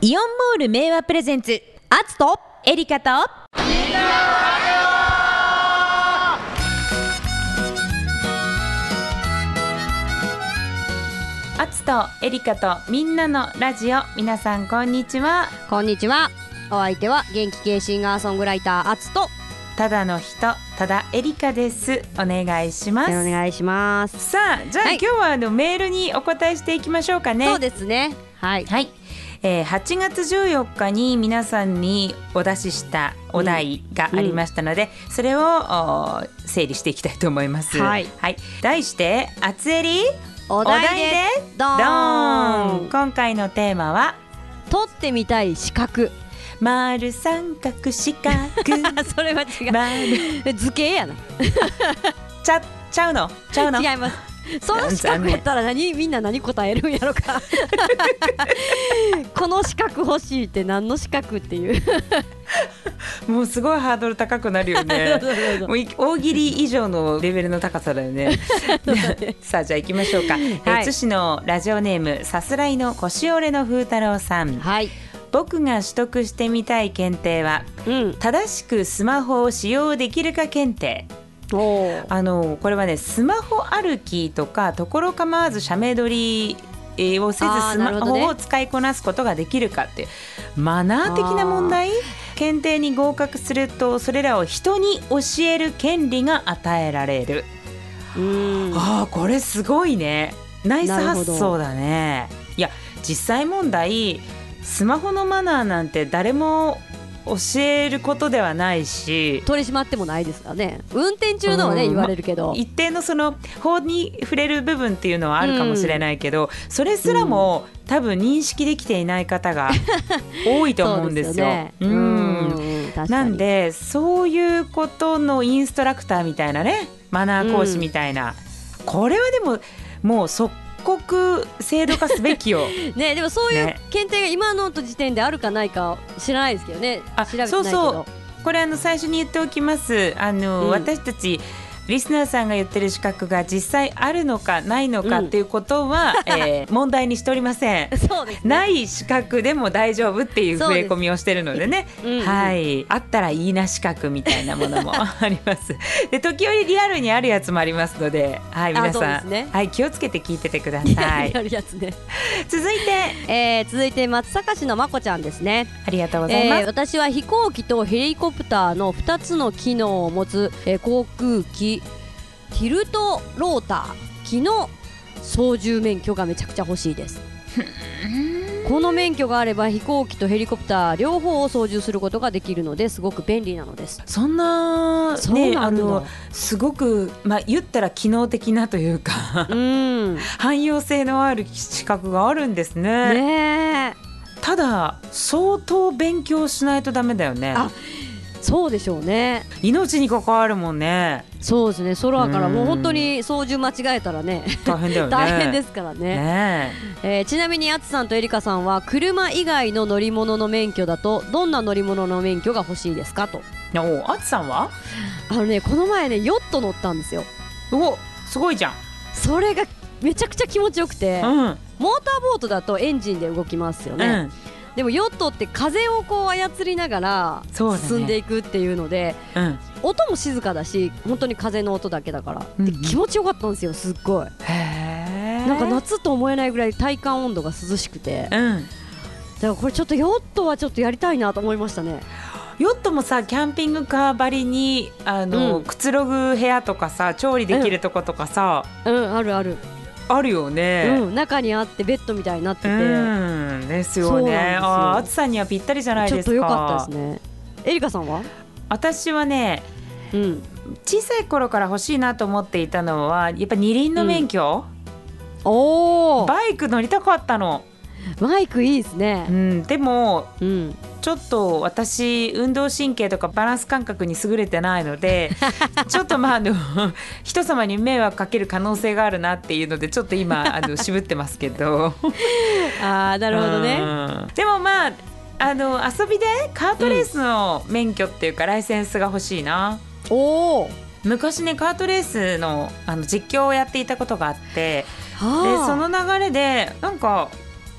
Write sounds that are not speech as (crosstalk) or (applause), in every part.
イオンモール名和プレゼンツアツとエリカと。アツとエリカとみんなのラジオ。皆さんこんにちは。こんにちは。お相手は元気系シンガーソングライターアツと。ただの人ただエリカです。お願いします。お願いします。さあじゃあ、はい。今日はあのメールにお答えしていきましょうかね。そうですね。はい。はい、えー、8月14日に皆さんにお出ししたお題がありましたので、それをお整理していきたいと思います。はい。題して「あつえりお題で？ドドーーン!」ン今回のテーマは？取ってみたい資格「丸三角四角。(laughs) それは違丸。う (laughs) 図形やな。(laughs) ちゃちゃうの？ちゃうの？違います (laughs) その資格やったら何みんな何答えるんやろか (laughs) この資格欲しいって何の資格っていう (laughs) もうすごいハードル高くなるよね。もうい大喜利以上のレベルの高さだよね。さあじゃあ行きましょうか。えはいのラジオネームさすらいの腰折れの風太郎さん。はい僕が取得してみたい検定はうん正しくスマホを使用できるか検定。あのこれはねスマホ歩きとかところ構わず写メ撮りえーをせずスマホを使いこなすことができるかっていうマナー的な問題？検定に合格するとそれらを人に教える権利が与えられる、うん。あーこれすごいね。ナイス発想だね。いや実際問題スマホのマナーなんて誰も教えることではないし取り締まってもないですからね。運転中のはねうん言われるけど。一定のその法に触れる部分っていうのはあるかもしれないけど、それすらも多分認識できていない方が (laughs) 多いと思うんですよ。ね。うん。なんでそういうことのインストラクターみたいなねマナー講師みたいな、これはでももう即刻制度化すべきよ。(laughs) ねでもそういうね。検定が今の時点であるかないか知らないですけど。ねあ調べてないけどそうそう。これあの最初に言っておきます。あの、うん。私たちリスナーさんが言ってる資格が実際あるのかないのかうん。っていうことは、(laughs) えー問題にしておりません。そうですね。ない資格でも大丈夫っていう触れ込みをしてるのでね。うん。うんはい。あったらいいな資格みたいなものも (laughs) あります。で時折リアルにあるやつもありますのではい皆さん、すね。はい気をつけて聞いててください。ね、続いて。(laughs) えー、続いて松阪市のまこちゃんですね。ありがとうございます、えー私は飛行機とヘリコプターの2つの機能を持つ、えー航空機ティルトローター機の操縦免許がめちゃくちゃ欲しいです。この免許があれば飛行機とヘリコプター両方を操縦することができるのですごく便利なのです。そんなねあのすごくまあ言ったら機能的なというかうん。汎用性のある資格があるんですね。ねえ。ただ相当勉強しないとダメだよね。あそうでしょうね。命に関わるもんね。そうですね。空からうん。もう本当に操縦間違えたらね。大変だよね。(laughs) 大変ですからね。ね。えーちなみにあつさんとえりかさんは車以外の乗り物の免許だとどんな乗り物の免許が欲しいですかと。えおあつさんは？あのねこの前ねヨット乗ったんですよ。おすごいじゃん。それがめちゃくちゃ気持ちよくてうん。うんモーターボートだとエンジンで動きますよね、でもヨットって風をこう操りながら進んでいくっていうのでうん。音も静かだし本当に風の音だけだから、でうんうん。気持ちよかったんですよすっごい。なんか夏と思えないぐらい体感温度が涼しくて。だかうんらこれちょっとヨットはちょっとやりたいなと思いましたね。ヨットもさキャンピングカーばりにあの、うん。くつろぐ部屋とかさ調理できるとことかさ、うんあるある、あるよね。うん、中にあってベッドみたいになってて、うんですよね。よああ、あつさんにはぴったりじゃないちょですか。っと良かったですね。エリカさんは？私はね、うん。小さい頃から欲しいなと思っていたのは、やっぱ二輪の免許、おおバイク乗りたかったの。マイクいいですうねん、でもうんちょっと私運動神経とかバランス感覚に優れてないので (laughs) ちょっとまああの (laughs) 人様に迷惑かける可能性があるなっていうのでちょっと今あの渋ってますけど。(laughs) ああなるほどね。うん。でもまああの遊びでカートレースの免許っていうか、ライセンスが欲しいな。おお昔ねカートレースのあの実況をやっていたことがあってではあ。その流れでなんか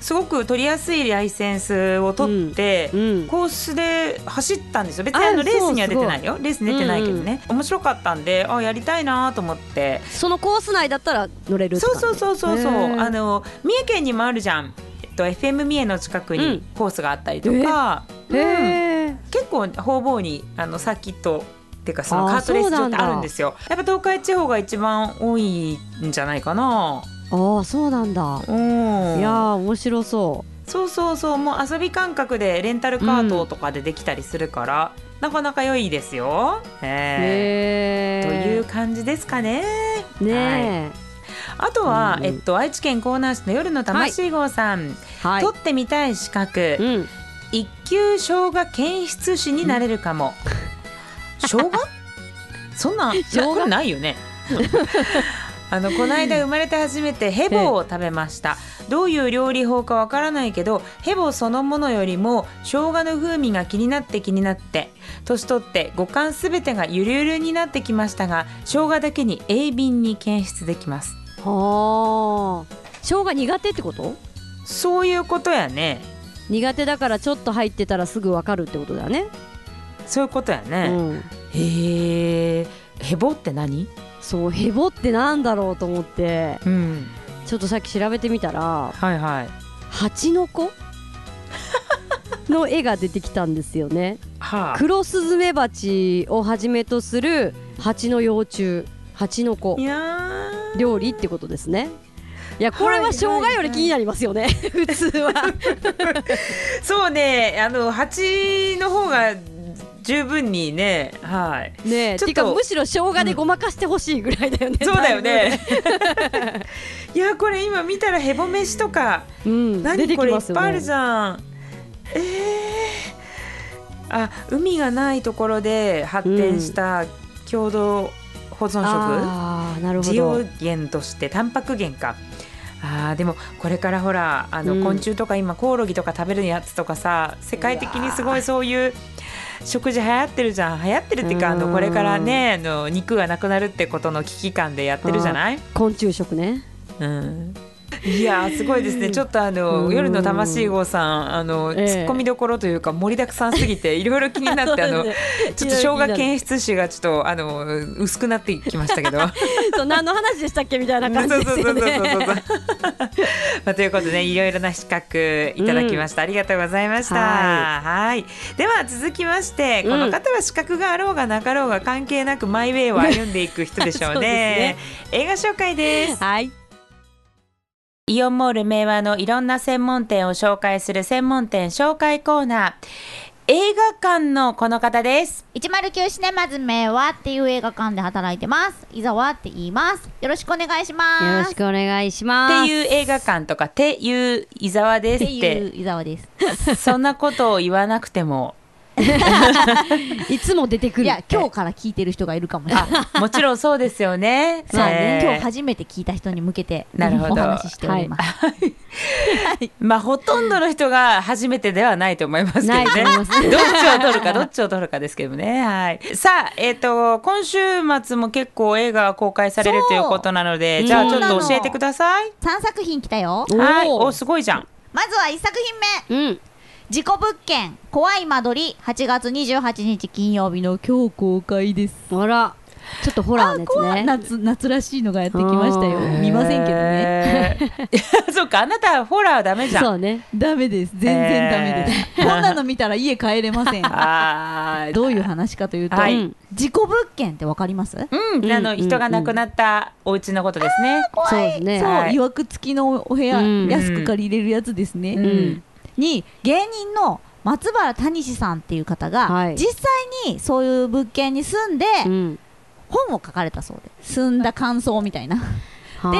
すごく取りやすいライセンスを取って、うんコースで走ったんですよ。別にああのレースには出てないよ。レースに出てないけどね、面白かったんであやりたいなと思って。そのコース内だったら乗れるそうそうそうそうそう。あの三重県にもあるじゃん、えっと、FM 三重の近くうん。にコースがあったりとか、うん。結構方々にあのサーキットっていうかそのカートレース場ってあるんですよ。やっぱ東海地方が一番多いんじゃないかなああそうなんだ。うん。いやー面白そそうそうそうもう遊び感覚でレンタルカートとかでできたりするから、なかなか良いですよ。へえという感じですかね。はい、ねあとは、うんうん。えっと、愛知県江南市の夜の魂号さん、えはい。取ってみたい資格、うん。一級生姜検出士になれるかも。(laughs) 生姜そんなん生姜なこれないよね。あのこの間生まれて初めてヘボを食べました。どういう料理法かわからないけどヘボそのものよりも生姜の風味が気になって気になって年取って五感すべてがゆるゆるになってきましたが生姜だけに鋭敏に検出できます。はあ。生姜苦手ってこと？そういうことやね。苦手だからちょっと入ってたらすぐわかるってことだね、そういうことやうね、ん、へえ。ヘボって何？そうヘボってなんだろうと思ってうん。ちょっとさっき調べてみたらはいはい。蜂の子？(laughs) の絵が出てきたんですよね。はあ。クロスズメバチをはじめとする蜂の幼虫蜂の子。料理ってことですね。いやこれは生姜より気になりますよね、(laughs) 普通は。(laughs) そうね。あの蜂の方が十分にねはい。ねえちょっと。むしろ生姜でごまかしてほしいぐらいだよね、そうだよね。だい (laughs) いやこれ今見たらヘボ飯とかぶうん、出何これいっぱいあるねじゃん。えー、あ海がないところで発展した共同保存食、あーなるほ需要ど源としてタンパク源か。あーでもこれからほらあの、うん。昆虫とか今コオロギとか食べるやつとかさ世界的にすごいそういう食事流行ってるじゃん。流行ってるっていうかあのうん。これからねあの肉がなくなるってことの危機感でやってるじゃない？昆虫食ね。うんいやーすごいですね。ちょっとあの、うん。夜の魂号さんあの、ええ。ツッコミどころというか盛りだくさんすぎていろいろ気になってあの (laughs) ちょっと生姜検出士がちょっとあの薄くなってきましたけど。(laughs) そう何の話でしたっけみたいな感じですよね。まあ、ということで、ね、いろいろな資格いただきました、ありがとうございました。ははい。では続きましてこの方は資格があろうがなかろうが関係なくマイウェイを歩んでいく人でしょうね。映画紹介です。はいイオンモール明和のいろんな専門店を紹介する専門店紹介コーナー。映画館のこの方です。109シネマズ名はっていう映画館で働いてます。伊沢って言います。よろしくお願いします。よろしくお願いしまってすいう映画館とかっていう伊沢ですって。っていう伊沢です。そんなことを言わなくても (laughs) いつも出てくるいや今日から聞いてる人がいるかもしれないもちろんそうですよね。そうね、えー。今日初めて聞いた人に向けてなるほど。お話ししております、(laughs) まあほとんどの人が初めてではないと思いますけどないね。どっちを取るかどっちを取るかですけどね。はい。さあえっ、と今週末も結構映画が公開されるということなので、じゃあちょっと教えてください。3作品来たよ。はい。おすごいじゃん。まずは1作品目。うん事故物件怖い間取り8月28日金曜日の今日公開です。あら。ちょっとホラーのやつね。夏夏らしいのがやってきましたよ。見ませんけどね。ね。(laughs) そうかあなたホラーダメじゃん。そうね。ダメです。全然ダメです、えー。こんなの見たら家帰れません。(laughs) どういう話かというと、はい。うん事故物件ってわかります？うん、あの、うん人が亡くなったお家のことですね。そうですねそう、はいいわく付きのお部屋、うん安く借りれるやつですね、うんに芸人の松原谷志さんっていう方が、はい。実際にそういう物件に住んで、うん。本を書かれたそうで住んだ感想みたいな。でその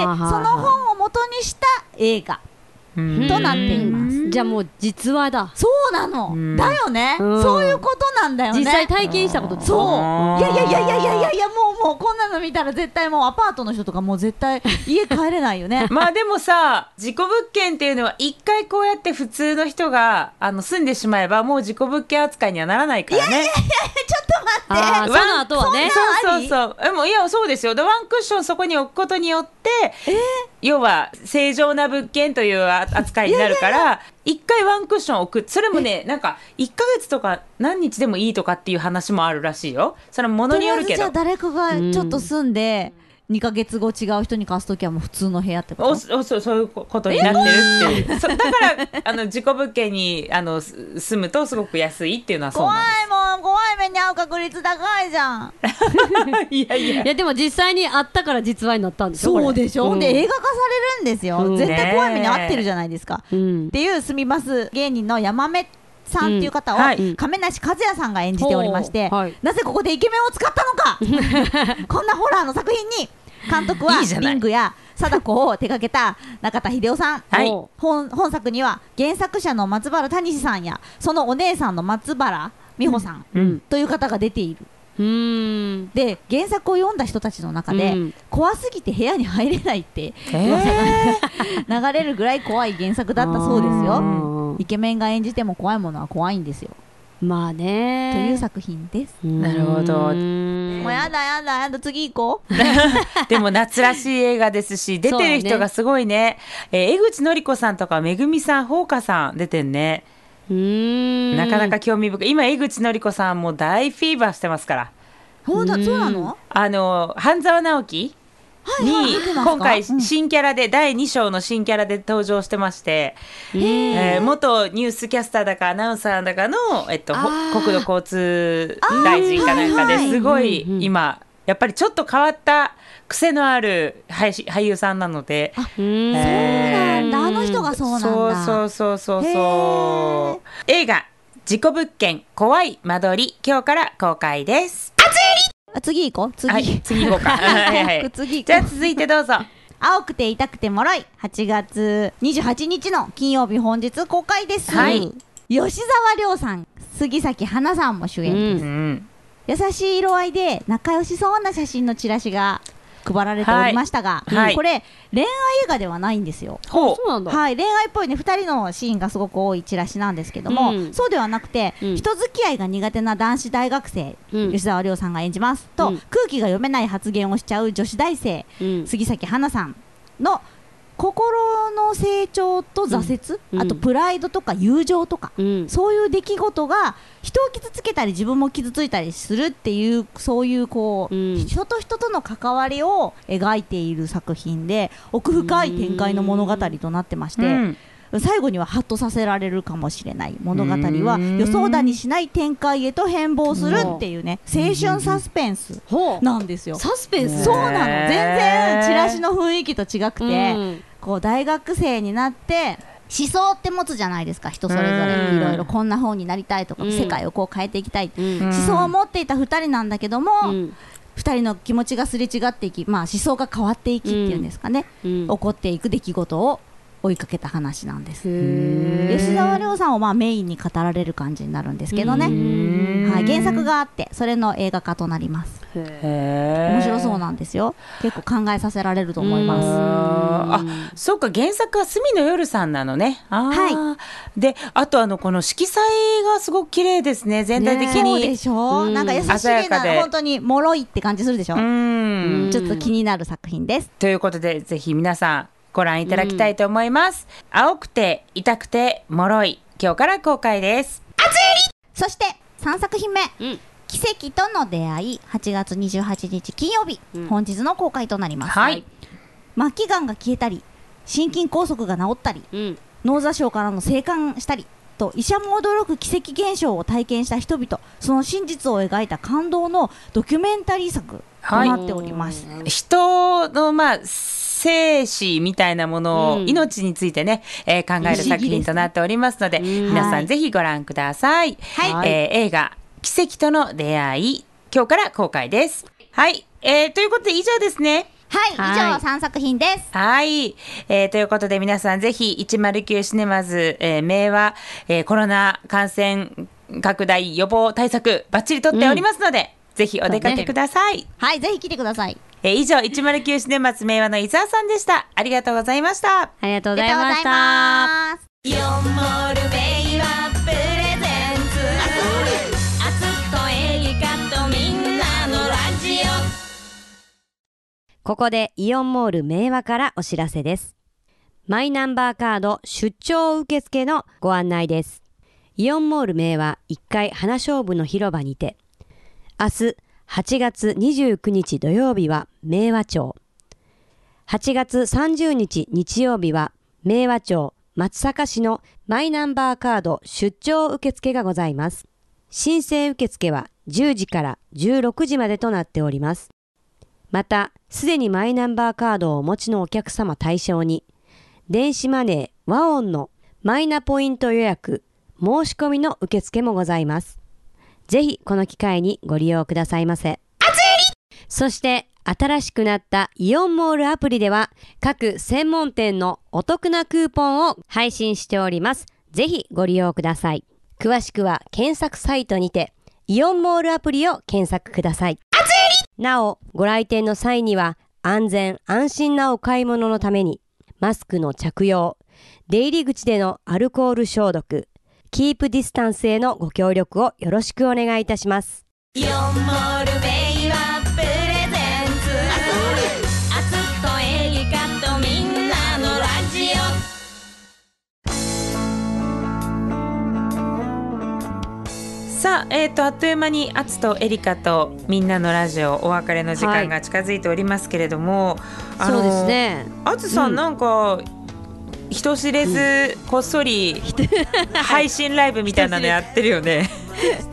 本を元にした映画。うんとなっています。じゃあもう実話だ。そうなの、うん。だよね、うん。そういうことなんだよね。実際体験したことそう。いやいやいやいやいやいやいやもうもうこんなの見たら絶対もうアパートの人とかもう絶対家帰れないよね。(laughs) まあでもさ事故物件っていうのは一回こうやって普通の人があの住んでしまえばもう事故物件扱いにはならないからね。ちょっとあーその後はね。そうそうそう。でもいやそうですよ。でワンクッションそこに置くことによって、要は正常な物件という扱いになるから一回ワンクッション置く。それもねなんか1ヶ月とか何日でもいいとかっていう話もあるらしいよ。それはものとりあえずじゃあによるけど誰かがちょっと住んで、2ヶ月後違う人に貸すときはもう普通の部屋ってこと？おそそうそういうことになってるっていう。そ (laughs) だからあの自己物件にあのす住むとすごく安いっていうのはそう怖ないもん怖い目に遭う確率高いじゃん。んですいやいや。いやでも実際にあったから実話になったんでしょそうでしょ、んで映画化されるんですよ、うん。絶対怖い目に遭ってるじゃないですか、うんっていう住みます芸人の山目さんっていう方を、亀梨和也さんが演じておりまして、なぜここでイケメンを使ったのか。(laughs) こんなホラーの作品に監督はリングや貞子を手掛けた中田秀夫さん、(laughs) はい。本本作には原作者の松原谷志さんやそのお姉さんの松原美穂さんうん。という方が出ている。うーん。で原作を読んだ人たちの中で、うん。怖すぎて部屋に入れないってえー。(laughs) 流れるぐらい怖い原作だったそうですあよーイケメンが演じても怖いものは怖いんですよ、まあね。という作品です。なるほど。もうやだやだやだ次行こう。(laughs) でも夏らしい映画ですし出てる人がすごいね。えー江口のり子さんとかめぐみさんほうかさん出てんね。うーん。なかなか興味深い。今江口のり子さんも大フィーバーしてますから。ほんとうん。そうなの？あの半沢直樹に今回うん。新キャラで第2章の新キャラで登場してまして、うんえー元ニュースキャスターだかアナウンサーだかの、えっと、国土交通大臣かなんかですごい今やっぱりちょっと変わった癖のある俳優さんなので。えーそうなんだ。あの人がそうなんだ。そうそうそうそう映画「事故物件怖い間取り」今日から公開ですあ次行こう？次、はい次行こうか。(laughs) はいはい次じゃあ続いてどうぞ。青くて痛くてもろい。8月28日の金曜日本日公開です、はい。吉沢亮さん。杉咲花さんも主演です、うん。優しい色合いで仲良しそうな写真のチラシが配られておりましたが、はいはい。これ恋愛映画ではないんですよ。ほう。そうなんだ。はい、恋愛っぽいね2人のシーンがすごく多いチラシなんですけども、うん。そうではなくて、うん。人付き合いが苦手な男子大学生、うん。吉沢亮さんが演じますと、うん。空気が読めない発言をしちゃう女子大生、うん。杉咲花さんの心の成長と挫折、うん。あとプライドとか友情とか、うん。そういう出来事が人を傷つけたり自分も傷ついたりするっていうそういうこう、うん。人と人との関わりを描いている作品で奥深い展開の物語となってまして、うん。最後にはハッとさせられるかもしれない物語はうん。予想だにしない展開へと変貌するっていうね青春サスペンスなん。ですよ。サスペンスそうなの全然チラシの雰囲気と違くて、うんこう大学生になって思想って持つじゃないですか人それぞうん。れいろいろこんな風になりたいとか、うん。世界をこう変えていきたい、うん。思想を持っていた2人なんだけども、うん。2人の気持ちがすれ違っていき、まあ、思想が変わっていきっていうんですかね、うん。起こっていく出来事を追いかけた話なんです。吉沢亮さんをまあメインに語られる感じになるんですけどね、ん。はい、原作があってそれの映画化となります面白そうなんですよ。結構考えさせられると思います。あそうか原作は隅野夜さんなのね。あー。であとあのこの色彩がすごく綺麗ですね。全体的そうに、でしょ、うん。なんか優しげな本当に脆いって感じするでしょ、うん。ちょっと気になる作品です。ということでぜひ皆さんご覧いただきたいと思います、青くて痛くて脆い。今日から公開です。そして3作品目。うん「奇跡との出会い」8月28日金曜日、うん。本日の公開となります、はい。末期がんが消えたり心筋梗塞が治ったりうん。脳挫傷からの生還したりと医者も驚く奇跡現象を体験した人々その真実を描いた感動のドキュメンタリー作となっております、人のまあ生死みたいなものを、うん。命についてね、えー考える作品となっておりますのでうん。皆さはい。んぜひご覧ください、はい。えー映画「奇跡との出会い」今日から公開です。はい、えーということで以上ですね。はい、はい。以上3作品です。はい、えーということで皆さんぜひ109シネマズ、えー名は、えーコロナ感染拡大予防対策バッチリとっておりますので、ぜひお出かけください、はい。ぜひ来てください。えー以上109シネマズ名和の伊沢さんでした。ありがとうございました。ありがとうごありがとうございざいましたここでイオンモール明和からお知らせです。マイナンバーカード出張受付のご案内です。イオンモール明和1階花勝負の広場にて、明日8月29日土曜日は明和町、8月30日日曜日は明和町松阪市のマイナンバーカード出張受付がございます。申請受付は10時から16時までとなっております。また、すでにマイナンバーカードをお持ちのお客様対象に、電子マネー、和音のマイナポイント予約、申し込みの受付もございます。ぜひこの機会にご利用くださいませ。そして、新しくなったイオンモールアプリでは、各専門店のお得なクーポンを配信しております。ぜひご利用ください。詳しくは検索サイトにて、イオンモールアプリを検索ください。なお、ご来店の際には、安全安心なお買い物のために、マスクの着用、出入り口でのアルコール消毒、キープディスタンスへのご協力をよろしくお願いいたします。あ、えー、とあっという間にアツとエリカとみんなのラジオお別れの時間が近づいておりますけれども、あのそうですね。アツさん、うんなんか人知れずこっそり配信ライブみたいなのやってるよね。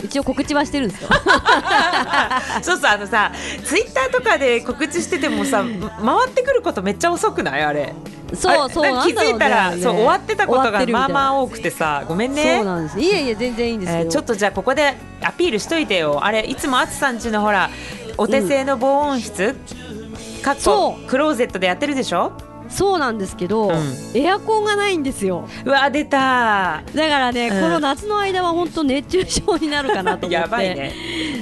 一応告知はしてるんですよ。(laughs) そうそうあのさツイッターとかで告知しててもさ回ってくることめっちゃ遅くない？あれそうそう気づいたら、ね。そう終わってたことがまあまあ多くてさごめんね。そうなんです。いえいえ全然いいんですよ。えーちょっとじゃあここでアピールしといてよ。あれいつもあつさんちのほらお手製の防音室、かっこそう。クローゼットでやってるでしょ？そうなんですけど、うん。エアコンがないんですよ。うわ出た。だからね、うん。この夏の間は本当熱中症になるかなと思って。(laughs) やばいね。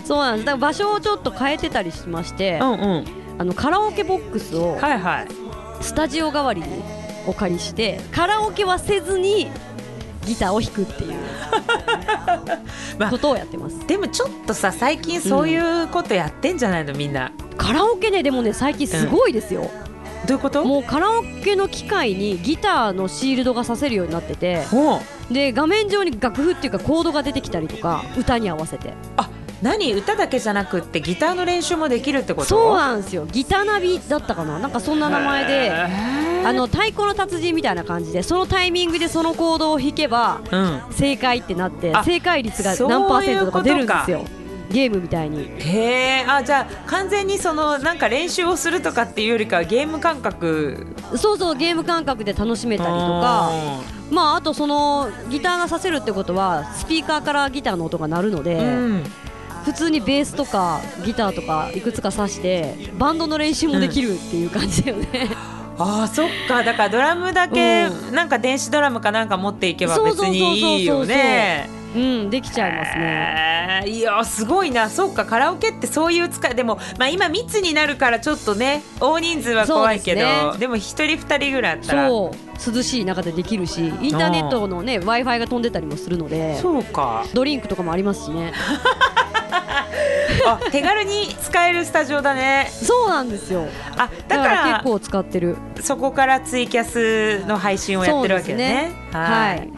そうなんです。だから場所をちょっと変えてたりしまして、うんうん。あのカラオケボックスをはいはいスタジオ代わりにお借りして、カラオケはせずにギターを弾くっていう (laughs) まあことをやってます。でもちょっとさ最近そういうことやってんじゃないのみんな。カラオケねでもね最近すごいですよ。どういうこと？もうカラオケの機械にギターのシールドがさせるようになってて。で画面上に楽譜っていうかコードが出てきたりとか歌に合わせて。あ何歌だけじゃなくってギターの練習もできるってこと？そうなんですよ。ギターナビだったかな？なんかそんな名前で。あの太鼓の達人みたいな感じでそのタイミングでそのコードを弾けばうん。正解ってなってあ正解率が何パーセントとか出るんですよ。ゲームみたいに。へえあじゃあ完全にそのなんか練習をするとかっていうよりかはゲーム感覚？そうそうゲーム感覚で楽しめたりとか。まああとそのギターがさせるってことはスピーカーからギターの音が鳴るので、うん普通にベースとかギターとかいくつか挿してバンドの練習もできるっていう感じだよね、あーそっか。だからドラムだけうなんか電子ドラムかなんか持っていけば別にいいよね。うんできちゃいますね。えー。いやすごいな。そうか。カラオケってそういう使いでも、まあ、今密になるからちょっとね大人数は怖いけどで,、ね。も一人二人ぐらいあったら。そう。涼しい中でできるしインターネットのね w i f i が飛んでたりもするのでそうか。ドリンクとかもありますしねあ手軽に使えるスタジオだね。そうなんですよ。あだだかからら結構使ってる。そこからツイキャスの配信をやってるわけよねね。はい。はい。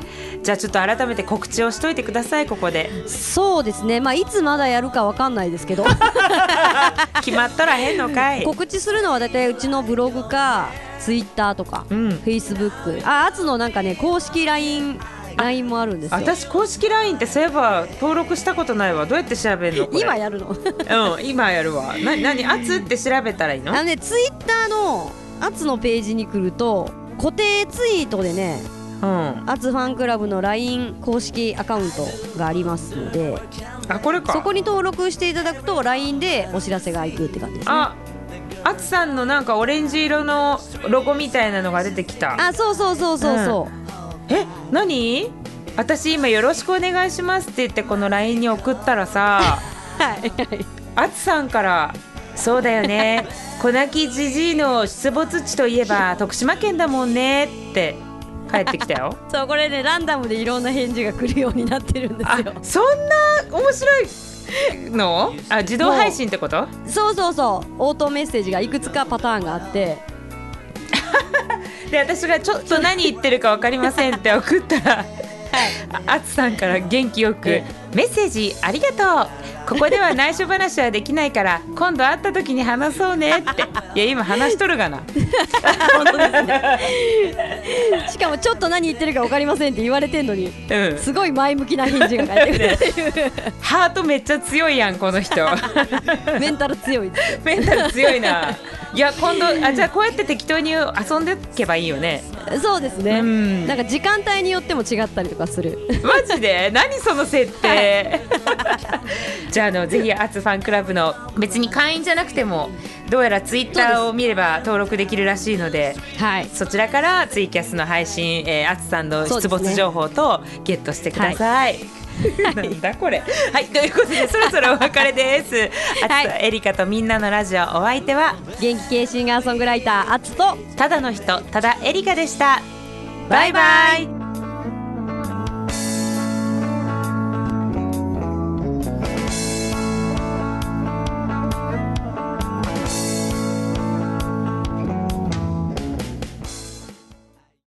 じゃあちょっと改めて告知をしといてくださいここで。そうですね。まあいつまだやるかわかんないですけど。(laughs) 決まったらへんのかい。告知するのは大体うちのブログかツイッターとかうん。フェイスブックああつのなんかね公式 LINE LINE もあるんですよ。私公式 LINE ってそういえば登録したことないわ。どうやって調べるの今やるの？うん今やるわ。な何？あつって調べたらいいの？あのねツイッターのアツのページに来ると固定ツイートでねうん。アツファンクラブの LINE 公式アカウントがありますのであこれか。そこに登録していただくと LINE でお知らせがいくって感じですね。ああつさんのなんかオレンジ色のロゴみたいなのが出てきた。あそうそうそうそうそう、え何？私今よろしくお願いしますって言ってこの LINE に送ったらさ (laughs) はいはい。あつさんから「そうだよね。(laughs) 粉木じじいの出没地といえば徳島県だもんね」って帰ってきたよ。(laughs) そうこれねランダムでいろんな返事が来るようになってるんですあよそんな面白いの？あ自動配信ってこと？そうそうそう。オートメッセージがいくつかパターンがあって (laughs) で私がちょっと何言ってるか分かりませんって送ったらああつさんから元気よくえ「メッセージありがとうここでは内緒話はできないから今度会った時に話そうね」って。いや今話しとるがな。本当ですねしかもちょっと何言ってるか分かりませんって言われてんのにうん。すごい前向きな返事が返ってくるっていう。(laughs) ハートめっちゃ強いやんこの人。(laughs) メンタル強い。メンタル強いな。いや今度あじゃあこうやって適当に遊んでけばいいよね。そうですね、うん。なんか時間帯によっても違ったりとかする。マジで？何その設定？(laughs) じゃああのぜひアツファンクラブの別に会員じゃなくてもどうやらツイッターを見れば登録できるらしいのではい。そちらからツイキャスの配信、えー、アツさんの出没情報とゲットしてください。(laughs) なんだこれ。はいということでそろそろお別れです。あ (laughs) つはいとエリカとみんなのラジオお相手は元気系シンガーソングライターアツとただの人ただエリカでした。バイバイ